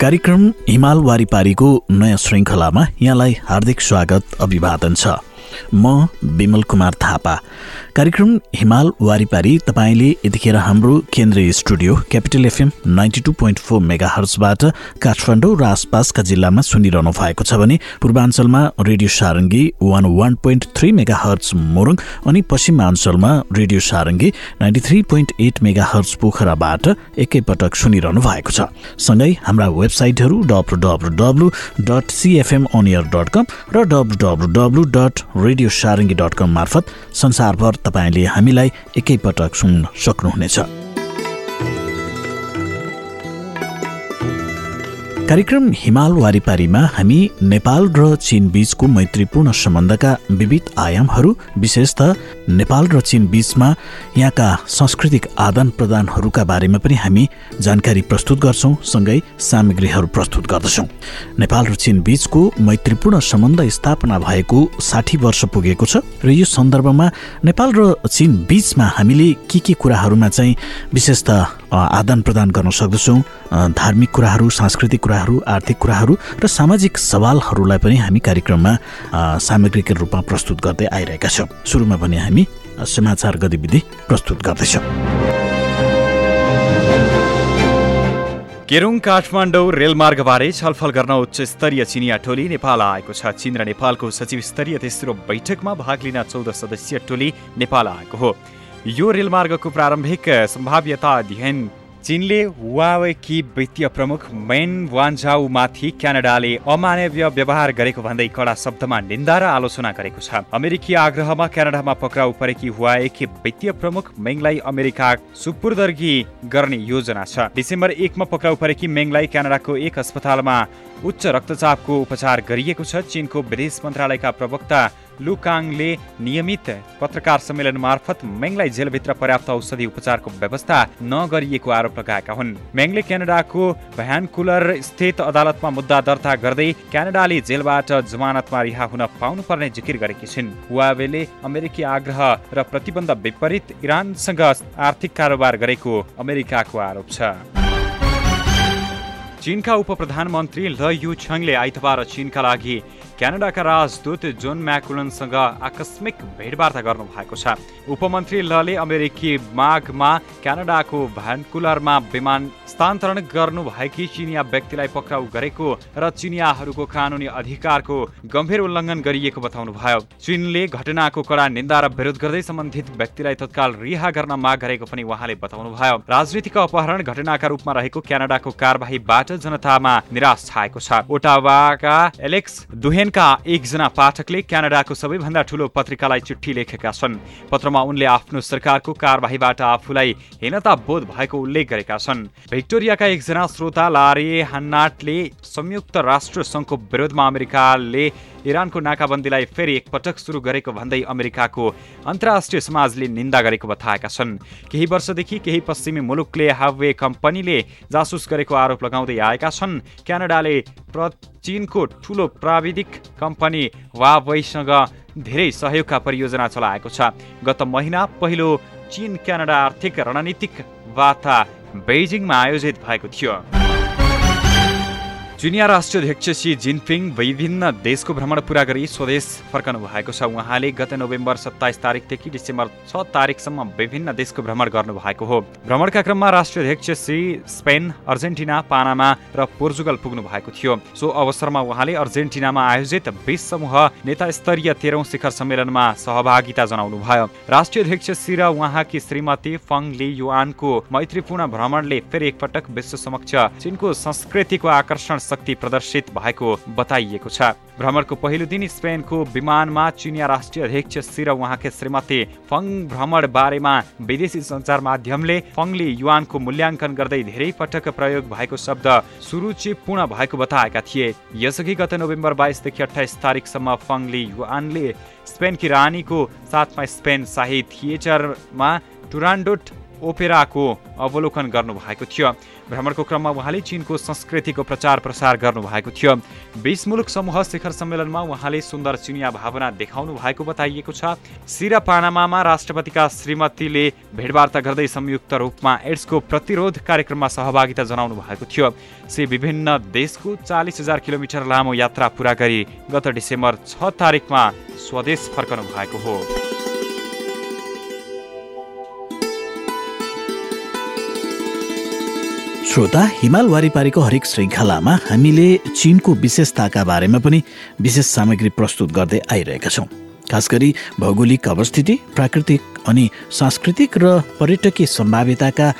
कार्यक्रम हिमाल वारिपारीको नयाँ श्रृङ्खलामा यहाँलाई हार्दिक स्वागत अभिवादन छ। म विमल कुमार थापा। कार्यक्रम हिमाल वारिपारी तपाईँले यतिखेर हाम्रो केन्द्रीय studio Capital FM ninety two point four mega हर्सबाट Kathmandu र आसपासका जिल्लामा सुनिरहनु भएको छ भने पूर्वाञ्चलमा radio Sarangi one one point three megahertz Morang अनि पश्चिमाञ्चलमा radio Sarangi ninety three point eight megahertz पोखराबाट एकैपटक सुनिरहनु भएको छ। सँगै हाम्रा वेबसाइटहरू W W W dot CFM अनियर dot com र W W W dot radio Sarangi dot com मार्फत संसारभर तपाईँले हामीलाई एकैपटक सुन्न सक्नुहुनेछ। कार्यक्रम हिमाल वारिपारीमा हामी नेपाल र चीन बीचको मैत्रीपूर्ण सम्बन्धका विविध आयामहरू विशेष त नेपाल र चीन बीचमा यहाँका सांस्कृतिक आदान प्रदानहरूका बारेमा पनि हामी जानकारी प्रस्तुत गर्छौँ सँगै सामग्रीहरू प्रस्तुत गर्दछौँ। नेपाल र चीन बीचको मैत्रीपूर्ण सम्बन्ध स्थापना भएको साठी वर्ष पुगेको छ र यो सन्दर्भमा नेपाल र चीन बीचमा हामीले के के कुराहरूमा चाहिँ विशेष त आदान प्रदान गर्न सक्दछौँ धार्मिक कुराहरू सांस्कृतिक कुराहरू आर्थिक कुराहरू र सामाजिक सवालहरूलाई पनि हामी कार्यक्रममा सामग्रीको रूपमा प्रस्तुत गर्दै आइरहेका छौँ। सुरुमा पनि हामी समाचार गतिविधि प्रस्तुत गर्दैछौँ। केरुङ काठमाडौँ रेलमार्गबारे छलफल गर्न उच्च स्तरीय चिनिया टोली नेपाल आएको छ। चीन र नेपालको सचिव स्तरीय तेस्रो बैठकमा भाग लिन चौध सदस्यीय टोली नेपाल आएको हो। यो रेलमार्गको प्रारम्भिक सम्भाव्यता अध्ययन चीनले हुवावेकी वित्तीय प्रमुख मेन वान्जाउमाथि क्यानाडाले अमानवीय व्यवहार गरेको भन्दै कडा शब्दमा निन्दा र आलोचना गरेको छ। अमेरिकी आग्रहमा क्यानाडामा पक्राउ परेकी हुवाएकी वित्तीय प्रमुख मेङलाई अमेरिका सुपुर्दर्गी गर्ने योजना छ। डिसेम्बर एकमा पक्राउ परेकी मेङलाई क्यानाडाको एक अस्पतालमा उच्च रक्तचापको उपचार गरिएको छ। चिनको विदेश मन्त्रालयका प्रवक्ता लुकाङले नियमित पत्रकार सम्मेलन मार्फत मेङलाई जेलभित्र पर्याप्त औषधि उपचारको व्यवस्था नगरिएको आरोप लगाएका हुन्। मेङले क्यानाडाको भ्यानकुलर स्थित अदालतमा मुद्दा दर्ता गर्दै क्यानाडाले जेलबाट जमानतमा रिहा हुन पाउनुपर्ने जिकिर गरेकी छिन्। हुवावेले अमेरिकी आग्रह र प्रतिबन्ध विपरीत इरानसँग आर्थिक कारोबार गरेको अमेरिकाको आरोप छ। चीनका उप प्रधानमन्त्री ल यु छङले आइतबार चीनका लागि क्यानाडाका राजदूत जोन म्याकुलनसँग आकस्मिक भेटवार्ता गर्नु भएको छ। उपमन्त्री लले अमेरिकी माघमा क्यानाडाको भ्यानकुलरमा विमान स्थानान्तरण गर्नुभएकी चिनिया व्यक्तिलाई पक्राउ गरेको र चिनियाहरूको कानुनी अधिकारको गम्भीर उल्लङ्घन गरिएको बताउनुभयो। चीनले घटनाको कडा निन्दा र विरोध गर्दै सम्बन्धित व्यक्तिलाई तत्काल रिहा गर्न माग गरेको पनि उहाँले बताउनुभयो। राजनीतिक अपहरण घटनाका रूपमा रहेको क्यानाडाको कारवाहीबाट जनतामा निराश छाएको छ। ओटावाका एलेक्स दुहेनका एकजना पाठकले क्यानाडाको सबैभन्दा ठूलो पत्रिकालाई चिठी लेखेका छन्। पत्रमा उनले आफ्नो सरकारको कारवाहीबाट आफूलाई हीनता बोध भएको उल्लेख गरेका छन्। भिक्टोरियाका एकजना श्रोता लारे हन्नाटले संयुक्त राष्ट्र सङ्घको विरोधमा अमेरिकाले इरानको नाकाबन्दीलाई फेरि एकपटक सुरु गरेको भन्दै अमेरिकाको अन्तर्राष्ट्रिय समाजले निन्दा गरेको बताएका छन्। केही वर्षदेखि केही पश्चिमी मुलुकले हावे कम्पनीले जासुस गरेको आरोप लगाउँदै आएका छन्। क्यानाडाले चीनको ठुलो प्राविधिक कम्पनी वावैसँग धेरै सहयोगका परियोजना चलाएको छ। गत महिना पहिलो चीन क्यानाडा आर्थिक रणनीतिक वार्ता बेजिङमा आयोजित भएको थियो। चिनिया राष्ट्रिय अध्यक्ष सी जिनपिङ विभिन्न देशको भ्रमण पुरा गरी स्वदेश फर्कनु भएको छ। उहाँले गत नोभेम्बर सत्ताइस तारिकदेखि डिसेम्बर छ तारिकसम्म विभिन्न देशको भ्रमण गर्नुभएको हो। भ्रमणका क्रममा राष्ट्रिय अध्यक्ष श्री स्पेन अर्जेन्टिना पानामा र पोर्चुगल पुग्नु भएको थियो। सो अवसरमा उहाँले अर्जेन्टिनामा आयोजित बिस समूह नेता स्तरीय तेह्रौं शिखर सम्मेलनमा सहभागिता जनाउनु भयो राष्ट्रिय अध्यक्ष श्री र उहाँकी श्रीमती फङ ली युआनको मैत्रीपूर्ण भ्रमणले फेरि एकपटक विश्व समक्ष चिनको संस्कृतिको आकर्षण शक्ति प्रदर्शित भएको बताइएको छ। भ्रमणको पहिलो दिन स्पेनको विमानमा चिनिया राष्ट्रिय अध्यक्ष सी र उहाँकी श्रीमती फङ भ्रमण बारेमा विदेशी सञ्चार माध्यमले फङले युवानको मूल्याङ्कन गर्दै धेरै पटक प्रयोग भएको शब्द सुरुचिपूर्ण भएको बताएका थिए। यसअघि गत नोभेम्बर बाइसदेखि अठाइस तारिकसम्म फङली युआनले स्पेनकी रानीको साथमा स्पेन शाही थिएटरमा टुरान्डोट ओपेराको अवलोकन गर्नुभएको थियो। भ्रमणको क्रममा उहाँले चिनको संस्कृतिको प्रचार प्रसार गर्नुभएको थियो। बिस मुलुक समूह शिखर सम्मेलनमा उहाँले सुन्दर चिनिया भावना देखाउनु भएको बताइएको छ। सिरा पानामामा राष्ट्रपतिका श्रीमतीले भेटवार्ता गर्दै संयुक्त रूपमा एड्सको प्रतिरोध कार्यक्रममा सहभागिता जनाउनु भएको थियो। से विभिन्न देशको चालिस हजार किलोमिटर लामो यात्रा पुरा गरी गत डिसेम्बर छ तारिकमा स्वदेश फर्कनु भएको हो। श्रोता हिमाल वारिपारीको हरेक श्रृङ्खलामा हामीले चिनको विशेषताका बारेमा पनि विशेष सामग्री प्रस्तुत गर्दै आइरहेका छौँ। खास गरी भौगोलिक अवस्थिति प्राकृतिक अनि सांस्कृतिक र पर्यटकीय सम्भाव्यताका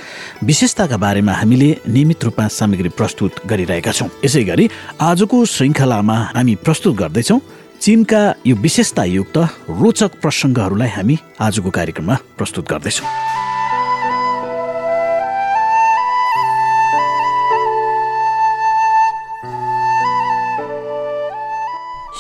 विशेषताका बारेमा हामीले नियमित रूपमा सामग्री प्रस्तुत गरिरहेका छौँ। यसै गरी आजको श्रृङ्खलामा हामी प्रस्तुत गर्दैछौँ चिनका यो विशेषतायुक्त रोचक प्रसङ्गहरूलाई हामी आजको कार्यक्रममा प्रस्तुत गर्दैछौँ।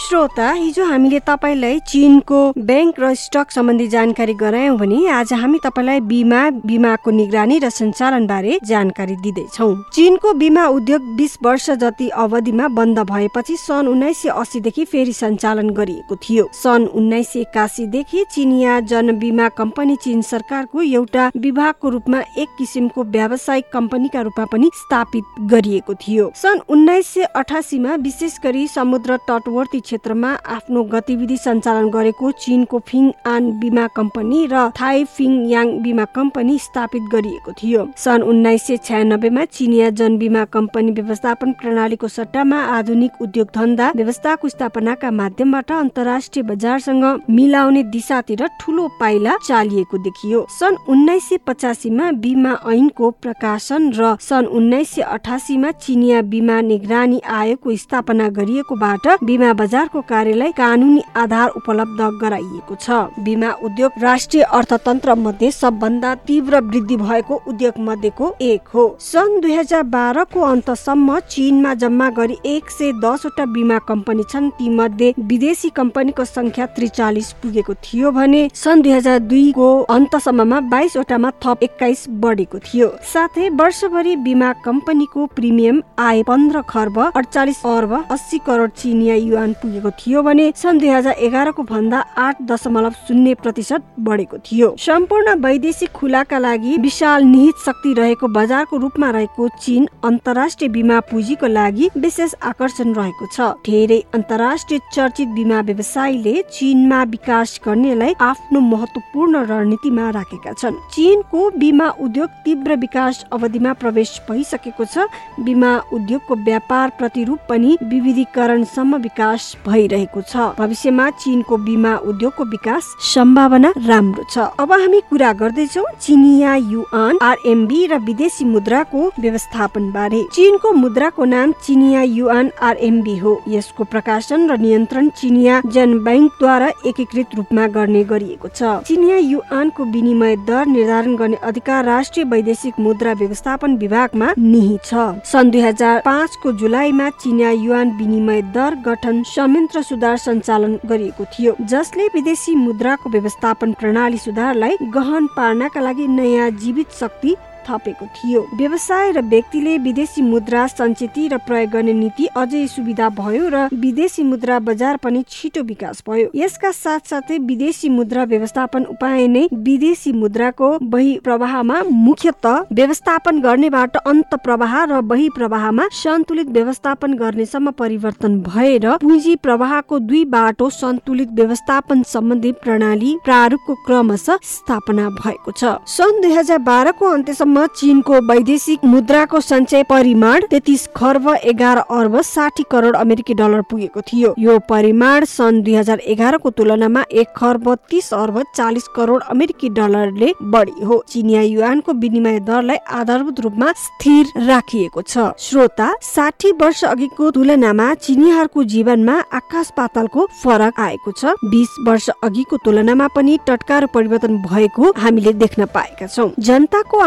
श्रोता हिजो हामीले तपाईँलाई चिनको ब्याङ्क र स्टक सम्बन्धी जानकारी गरायौँ भने आज हामी तपाईँलाई बिमा बिमाको निगरानी र सञ्चालन बारे जानकारी दिँदैछौ। चिनको बिमा उद्योग बिस वर्ष जति अवधिमा बन्द भएपछि सन् उन्नाइस सय अस्सीदेखि फेरि सञ्चालन गरिएको थियो। सन् उन्नाइस सय एकासीदेखि चिनिया जनबिमा कम्पनी चिन सरकारको एउटा विभागको रूपमा एक किसिमको व्यावसायिक कम्पनीका रूपमा पनि स्थापित गरिएको थियो। सन् उन्नाइस सय अठासीमा विशेष गरी समुद्र तटवर्ती क्षेत्रमा आफ्नो गतिविधि सञ्चालन गरेको चिनको फिङ आन बिमा कम्पनी र थाई फिङ याङ बिमा कम्पनी स्थापित गरिएको थियो। सन् उन्नाइस सय छ्यानब्बेमा चिनिया जन बिमा कम्पनी व्यवस्थापन प्रणालीको सट्टामा आधुनिक उद्योग धन्दा व्यवस्थाको स्थापनाका माध्यमबाट अन्तर्राष्ट्रिय बजारसँग मिलाउने दिशातिर ठुलो पाइला चालिएको देखियो। सन् उन्नाइस सय पचासीमा बिमा ऐनको प्रकाशन र सन् उन्नाइस सय अठासीमा चिनिया बिमा निगरानी आयोगको स्थापना गरिएकोबाट बिमा बजार बजारको कार्यलाई कानुनी आधार उपलब्ध गराइएको छ। बिमा उद्योग राष्ट्रिय अर्थतन्त्र मध्ये सबभन्दा तीव्र वृद्धि भएको उद्योग मध्येको एक हो। सन् दुई हजार बाह्रको अन्तसम्म चीनमा जम्मा गरी एक सय दसवटा बिमा कम्पनी छन्। ती मध्ये विदेशी कम्पनीको संख्या त्रिचालिस पुगेको थियो भने सन् दुई हजार दुईको अन्तसम्ममा बाइसवटामा थप एक्काइस बढेको थियो। साथै वर्षभरि बिमा कम्पनीको प्रिमियम आए पन्ध्र खर्ब अडचालिस अर्ब अस्सी करोड चिनिया युवान पुगेको थियो भने सन् दुई हजार एघारको भन्दा आठ दशमलव शून्य प्रतिशत बढेको थियो। सम्पूर्ण वैदेशिक खुलाका लागि विशाल निहित शक्ति रहेको बजारको रूपमा रहेको चीन अन्तर्राष्ट्रिय बिमा पुँजीको लागि विशेष आकर्षण रहेको छ। धेरै अन्तर्राष्ट्रिय चर्चित बिमा व्यवसायीले चीनमा विकास गर्नेलाई आफ्नो महत्वपूर्ण रणनीतिमा राखेका छन्। चीनको बिमा उद्योग तीव्र विकास अवधिमा प्रवेश भइसकेको छ। बिमा उद्योगको व्यापार प्रतिरूप पनि विविधीकरणसम्म विकास भइरहेको छ। भविष्यमा चीनको बिमा उद्योगको विकास सम्भावना राम्रो छ। अब हामी कुरा गर्दैछौ चिनिया युआन आरएमबी र विदेशी मुद्राको व्यवस्थापन बारे। चीनको मुद्राको नाम चिनिया युआन आरएमबी हो। यसको प्रकाशन र नियन्त्रण चिनिया जन ब्याङ्कद्वारा एकीकृत रूपमा गर्ने गरिएको छ। चिनिया युआनको विनिमय दर निर्धारण गर्ने अधिकार राष्ट्रिय वैदेशिक मुद्रा व्यवस्थापन विभागमा निहित छ। सन् दुई हजार पाँचको जुलाईमा चिनिया युआन विनिमय दर गठन संयन्त्र सुधार सञ्चालन गरिएको थियो जसले विदेशी मुद्राको व्यवस्थापन प्रणाली सुधारलाई गहन पार्नका लागि नयाँ जीवित शक्ति थपेको थियो। व्यवसाय र व्यक्तिले विदेशी मुद्रा सञ्चित र प्रयोग गर्ने नीति अझै सुविधा भयो र विदेशी मुद्रा बजार पनि छिटो विकास भयो। यसका साथ साथै विदेशी मुद्रा व्यवस्थापन उपाय नै विदेशी मुद्राको बहि प्रवाहमा मुख्यत व्यवस्थापन गर्नेबाट अन्त प्रवाह र बहि प्रवाहमा सन्तुलित व्यवस्थापन गर्नेसम्म परिवर्तन भएर पुँजी प्रवाहको दुई बाटो सन्तुलित व्यवस्थापन सम्बन्धी प्रणाली प्रारूपको क्रमशः स्थापना भएको छ। सन् दुई हजार बाह्रको अन्त्यसम्म अन्तसम्म चीनको वैदेशिक मुद्राको सञ्चय परिमाण तेत्तिस खर्ब एघार अर्ब साठी करोड अमेरिकी डलर पुगेको थियो। यो परिमाण सन् दुई हजार एघारको तुलनामा एक खर्ब तिस अर्ब चालिस करोड अमेरिकी डलरले बढी हो। चिनिया युवानको विनिमय दरलाई आधारभूत रूपमा स्थिर राखिएको छ। श्रोता साठी वर्ष अघिको तुलनामा चिनियाहरूको जीवनमा आकाश पातालको फरक आएको छ। बिस वर्ष अघिको तुलनामा पनि टटकार परिवर्तन भएको हामीले देख्न पाएका छौँ। जनताको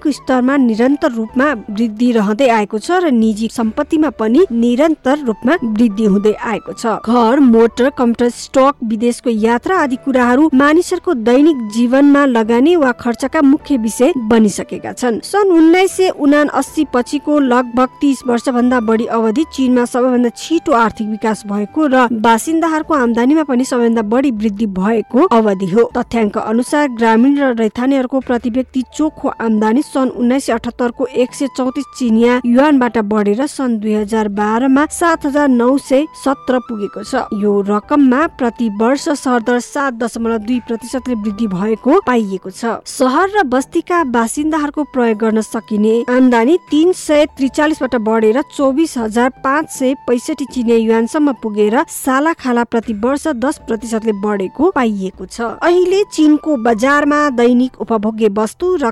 आमदानीको स्तरमा निरन्तर रूपमा वृद्धि रहँदै आएको छ र निजी सम्पत्तिमा पनि निरन्तर रूपमा वृद्धि हुँदै आएको छ। घर मोटर कम्प्युटर स्टक विदेशको यात्रा आदि कुराहरू मानिसहरूको दैनिक जीवनमा लगानी वा खर्चका मुख्य विषय बनिसकेका छन्। सन् उन्नाइस सय उना अस्सी पछिको लगभग तिस वर्षभन्दा बढी अवधि चीनमा सबैभन्दा छिटो आर्थिक विकास भएको र बासिन्दाहरूको आमदानीमा पनि सबैभन्दा बढी वृद्धि भएको अवधि हो। तथ्याङ्क अनुसार ग्रामीण र रैथानेहरूको प्रति व्यक्ति चोखो आमदानी सन् उन्नाइस सय अठहत्तरको एक सय चौतिस चिनिया युवानबाट बढेर सन् दुई हजार बाह्रमा सात हजार नौ सय सत्र पुगेको छ। यो रकममा प्रति वर्ष सरदर सात दशमलव दुई प्रतिशतले वृद्धि भएको पाइएको छ। सहर र बस्तीका बासिन्दाहरूको प्रयोग गर्न सकिने आमदानी तिन सय त्रिचालिसबाट बढेर चौबिस हजार पाँच सय पैसठी चिनिया युवानसम्म पुगेर साला खाला प्रति वर्ष दस प्रतिशतले बढेको पाइएको छ। अहिले चीनको बजारमा दैनिक उपभोग्य वस्तु र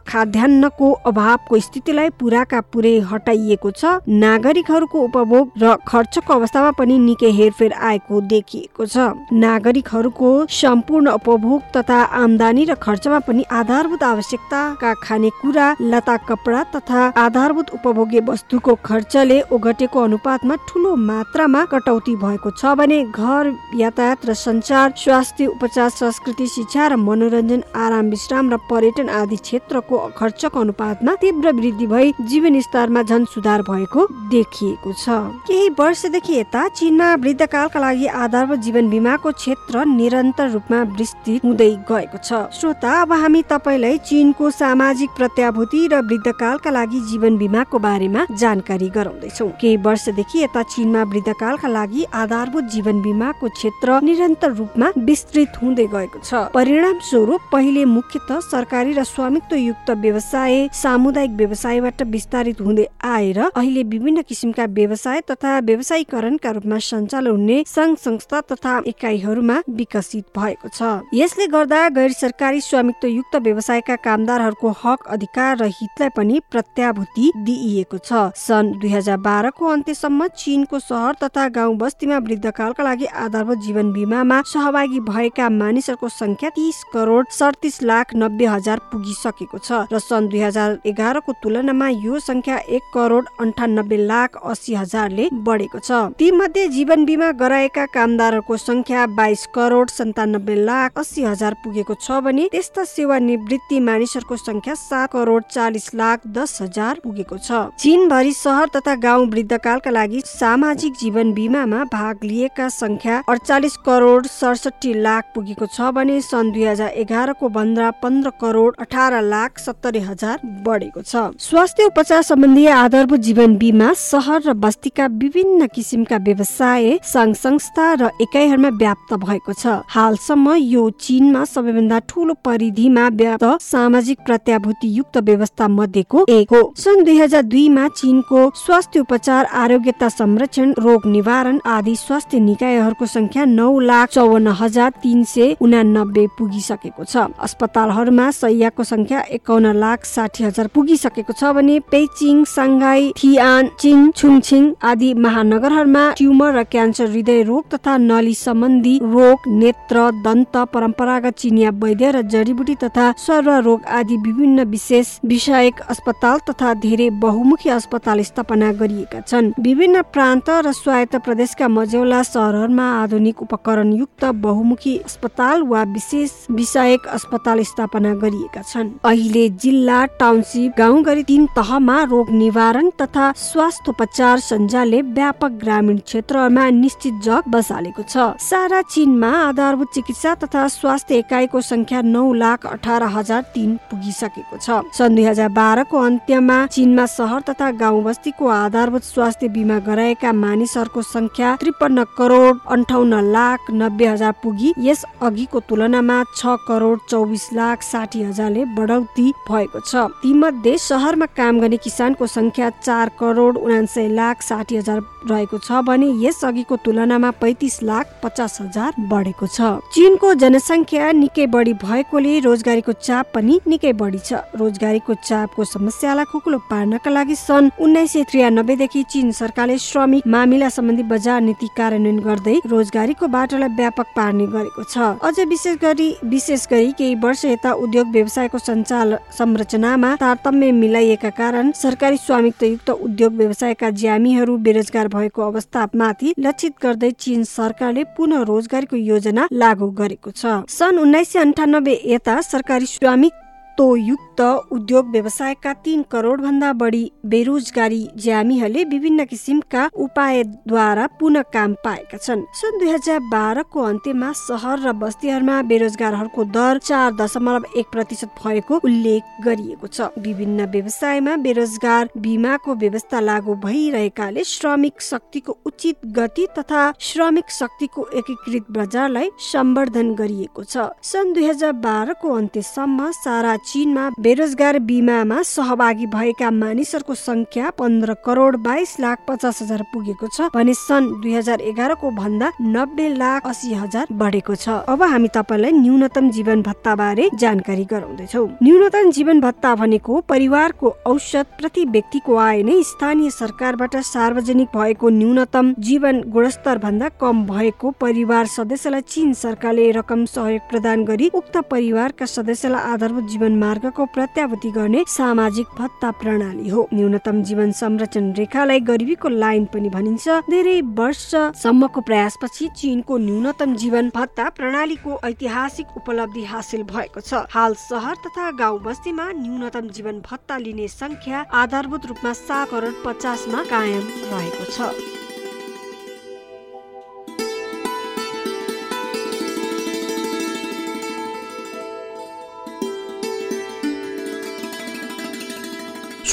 खाद्यान्नको अभावको स्थितिलाई पुराका पुरै हटाइएको छ। नागरिकहरूको उपभोग र खर्चको अवस्थामा पनि निकै हेरफेर आएको देखिएको छ। नागरिकहरूको सम्पूर्ण उपभोग तथा आमदानी र खर्चमा पनि आधारभूत आवश्यकताका खानेकुरा लता कपडा तथा आधारभूत उपभोग्य वस्तुको खर्चले ओगटेको अनुपातमा ठुलो मात्रामा कटौती भएको छ भने घर यातायात र सञ्चार स्वास्थ्य उपचार संस्कृति शिक्षा र मनोरञ्जन आराम विश्राम र पर्यटन आदि क्षेत्रको खर्चको अनुपातमा तीव्र वृद्धि भई जीवन स्तरमा झन सुधार भएको देखिएको छ। केही वर्षदेखि यता चीनमा वृद्धकालका लागि आधारभूत जीवन बिमाको क्षेत्र निरन्तर रूपमा विस्तृत हुँदै गएको छ। श्रोता अब हामी तपाईँलाई चीनको सामाजिक प्रत्याभूति र वृद्धकालका लागि जीवन बिमाको बारेमा जानकारी गराउँदैछौ। केही वर्षदेखि यता चीनमा वृद्धकालका लागि आधारभूत जीवन बिमाको क्षेत्र निरन्तर रूपमा विस्तृत हुँदै गएको छ। परिणाम स्वरूप पहिले मुख्यत सरकारी र स्वामित्व युक्त व्यवसाय सामुदायिक व्यवसायबाट विस्तारित हुँदै आएर अहिले विभिन्न किसिमका व्यवसाय तथा व्यवसायीकरणका रूपमा सञ्चालन हुने संघ संस्था तथा इकाइहरूमा विकसित भएको छ। यसले गर्दा गैर सरकारी स्वामित्व युक्त व्यवसायका कामदारहरूको हक अधिकार र हितलाई पनि प्रत्याभूति दिइएको छ। सन् दुई हजार बाह्रको अन्त्यसम्म चीनको सहर तथा गाउँ बस्तीमा वृद्धकालका लागि आधारभूत जीवन बिमामा सहभागी भएका मानिसहरूको संख्या तिस करोड सडतिस लाख नब्बे हजार पुगिसकेको छ र सन् दुई हजार एघारको तुलनामा यो संख्या एक करोड अन्ठानब्बे लाख अस्सी हजारले बढेको छ। ती मध्ये जीवन बिमा गराएका कामदारहरूको संख्या बाइस करोड सन्तानब्बे लाख अस्सी हजार पुगेको छ भने त्यस्ता सेवा निवृत्ति मानिसहरूको संख्या सात करोड चालिस लाख दस हजार पुगेको छ। चीनभरि सहर तथा गाउँ वृद्धकालका लागि सामाजिक जीवन बिमामा भाग लिएका संख्या अडचालिस करोड सडसठी लाख पुगेको छ भने सन् दुई हजार एघारको भन्दा पन्ध्र करोड अठार लाख सत्तरी हजार बढेको छ। स्वास्थ्य उपचार सम्बन्धी आधारभूत जीवन बिमा सहर र बस्तीका विभिन्न किसिमका व्यवसाय संघ संस्था र एकाइहरूमा व्याप्त भएको छ। हालसम्म यो चीनमा सबैभन्दा ठुलो परिधिमा व्याप्त सामाजिक प्रत्याभूति युक्त व्यवस्था मध्येको एक हो। सन् दुई हजार दुईमा चीनको स्वास्थ्य उपचार आरोग्यता संरक्षण रोग निवारण आदि स्वास्थ्य निकायहरूको संख्या नौ लाख चौवन्न हजार तिन सय उनानब्बे पुगिसकेको छ। अस्पतालहरूमा सयको संख्या एकाउन्न लाख साठी हजार पुगिसकेको छ भने पेचिङ साङ्घाई थिआन चिङ छुङछिङ आदि महानगरहरूमा ट्युमर र क्यान्सर हृदय रोग तथा नली सम्बन्धी रोग नेत्र दन्त परम्परागत चिनिया वैद्य र जडीबुटी तथा सर्व रोग आदि विभिन्न विशेष विषयक अस्पताल तथा धेरै बहुमुखी अस्पताल स्थापना गरिएका छन्। विभिन्न प्रान्त र स्वायत्त प्रदेशका मझौला सहरहरूमा आधुनिक उपकरण युक्त बहुमुखी अस्पताल वा विशेष विषयक अस्पताल स्थापना गरिएका छन्। अहिले जिल्ला टाउनसिप गाउँ गरी तीन तहमा रोग निवारण तथा स्वास्थ्य उपचार सञ्जालले व्यापक ग्रामीण क्षेत्रहरूमा निश्चित जग बसालेको छ। सारा चीनमा आधारभूत चिकित्सा तथा स्वास्थ्य एकाइको संख्या नौ लाख अठार हजार तिन पुगिसकेको छ। सन् दुई हजार बाह्रको अन्त्यमा चीनमा सहर तथा गाउँ बस्तीको आधारभूत स्वास्थ्य बिमा गराएका मानिसहरूको संख्या त्रिपन्न करोड अन्ठाउन्न लाख नब्बे हजार पुगी। यस अघिको तुलनामा छ करोड चौबिस लाख साठी हजारले बढौती भएको छ। तीमध्ये सहरमा काम गर्ने किसानको संख्या चार करोड उनासय लाख साठी हजार रहेको छ भने यस अघिको तुलनामा पैतिस लाख पचास हजार बढेको छ। चीनको जनसङ्ख्या निकै बढी भएकोले रोजगारीको चाप पनि निकै बढी छ। रोजगारीको चापको समस्यालाई खुकुलो पार्नका लागि सन् उन्नाइस सय त्रियानब्बेदेखि चीन सरकारले श्रमिक मामिला सम्बन्धी बजार नीति कार्यान्वयन गर्दै रोजगारीको बाटोलाई व्यापक पार्ने गरेको छ। अझ विशेष गरी विशेष गरी केही वर्ष यता उद्योग व्यवसायको सञ्चाल संरचनामा तारतम्य मिलाइएका कारण सरकारी स्वामित्वयुक्त उद्योग व्यवसायका ज्यामीहरू बेरोजगार भएको अवस्थामाथि लक्षित गर्दै चीन सरकारले पुनः रोजगारीको योजना लागू गरेको छ। सन् उन्नाइस सय अन्ठानब्बे यता सरकारी स्वामित्व युक्त उद्योग व्यवसायका तीन करोड भन्दा बढी बेरोजगारी ज्यामीहरूले विभिन्न किसिमका उपायद्वारा पुनः काम पाएका छन्। सन् दुई हजार बाह्रको अन्त्यमा सहर र बस्तीहरूमा बेरोजगारहरूको दर चार दशमलव एक प्रतिशत भएको उल्लेख गरिएको छ। विभिन्न व्यवसायमा बेरोजगार बिमाको व्यवस्था लागू भइरहेकाले श्रमिक शक्तिको उचित गति तथा श्रमिक शक्तिको एकीकृत बजारलाई सम्वर्धन गरिएको छ। सन् दुई हजार बाह्रको अन्त्यसम्म सारा चीनमा बेरोजगार बिमामा सहभागी भएका मानिसहरूको संख्या पन्ध्र करोड बाइस लाख पचास हजार पुगेको छ भने सन् दुई हजार एघारको भन्दा नब्बे लाख असी हजार बढेको छ। अब हामी तपाईँलाई न्यूनतम जीवन भत्ता बारे जानकारी गराउँदैछौ। न्यूनतम जीवन भत्ता भनेको परिवारको औसत प्रति व्यक्तिको आय नै स्थानीय सरकारबाट सार्वजनिक भएको न्यूनतम जीवन गुणस्तर भन्दा कम भएको परिवार सदस्यलाई चीन सरकारले रकम सहयोग प्रदान गरी उक्त परिवारका सदस्यलाई आधारभूत जीवन मार्गको प्रत्याभूति गर्ने सामाजिक भत्ता प्रणाली हो। न्यूनतम जीवन संरक्षण रेखालाई गरिबीको लाइन पनि भनिन्छ। धेरै वर्षसम्मको प्रयासपछि चीनको न्यूनतम जीवन भत्ता प्रणालीको ऐतिहासिक उपलब्धि हासिल भएको छ। हाल सहर तथा गाउँ बस्तीमा न्यूनतम जीवन भत्ता लिने संख्या आधारभूत रूपमा सात करोड पचासमा कायम रहेको छ।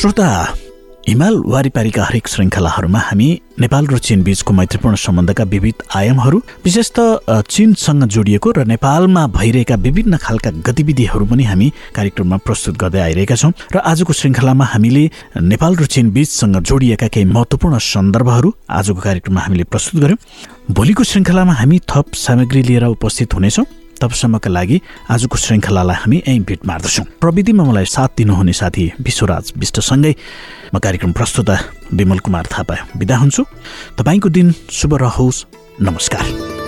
श्रोता हिमाल वारिपारीका हरेक श्रृङ्खलाहरूमा हामी नेपाल र चीन बीचको मैत्रीपूर्ण सम्बन्धका विविध आयामहरू विशेष त चीनसँग जोडिएको र नेपालमा भइरहेका विभिन्न खालका गतिविधिहरू पनि हामी कार्यक्रममा प्रस्तुत गर्दै आइरहेका छौँ र आजको श्रृङ्खलामा हामीले नेपाल र चीन बीचसँग जोडिएका केही महत्त्वपूर्ण सन्दर्भहरू आजको कार्यक्रममा हामीले प्रस्तुत गर्यौँ। भोलिको श्रृङ्खलामा हामी थप सामग्री लिएर उपस्थित हुनेछौँ। तबसम्मका लागि आजको श्रृङ्खलालाई हामी यहीँ भेट मार्दछौँ। प्रविधिमा मलाई साथ दिनुहुने साथी विश्वराज विष्टसँगै म कार्यक्रम प्रस्तुता विमल कुमार थापा। बिदा हुन्छु। तपाईँको दिन शुभ रहोस्। नमस्कार।